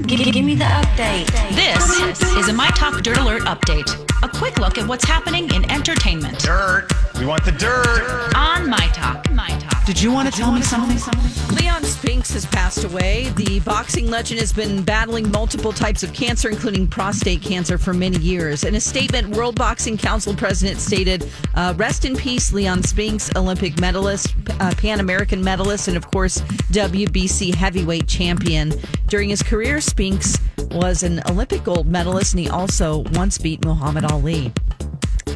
Give, give me the update. This is a My Talk Dirt Alert update. A quick look at what's happening in entertainment dirt. We want the dirt. on My Talk. Did you want to tell me something? Leon Spinks has passed away. The boxing legend has been battling multiple types of cancer, including prostate cancer, for many years. In a statement, World Boxing Council president stated, uh, Rest in peace, Leon Spinks, Olympic medalist, uh, Pan American medalist, and of course, WBC heavyweight champion. During his career, Spinks was an Olympic gold medalist, and he also once beat Muhammad Ali.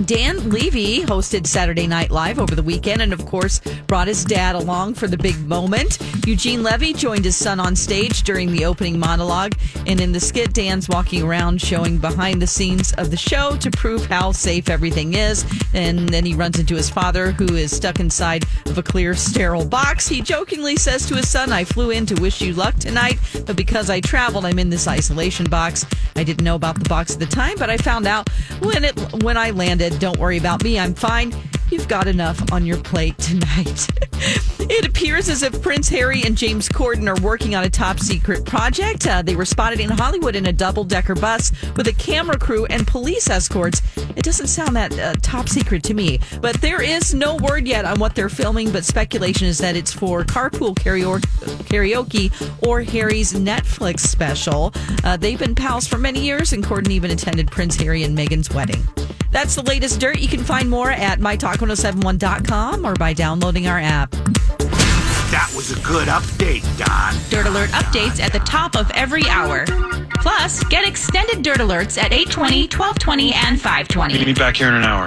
Dan Levy hosted Saturday Night Live over the weekend and, of course, brought his dad along for the big moment. Eugene Levy joined his son on stage during the opening monologue. And in the skit, Dan's walking around showing behind the scenes of the show to prove how safe everything is. And then he runs into his father, who is stuck inside of a clear, sterile box. He jokingly says to his son, I flew in to wish you luck tonight, but because I traveled, I'm in this isolation box. I didn't know about the box at the time, but I found out when it when I landed. Don't worry about me. I'm fine. You've got enough on your plate tonight. it appears as if Prince Harry and James Corden are working on a top secret project. Uh, they were spotted in Hollywood in a double decker bus with a camera crew and police escorts. It doesn't sound that uh, top secret to me, but there is no word yet on what they're filming. But speculation is that it's for carpool karaoke, karaoke or Harry's Netflix special. Uh, they've been pals for many years, and Corden even attended Prince Harry and Meghan's wedding. That's the latest dirt. You can find more at mytalk1071.com or by downloading our app. That was a good update, Don. Dirt Alert updates at the top of every hour. Plus, get extended Dirt Alerts at 820, 1220, and 520. Meet me back here in an hour.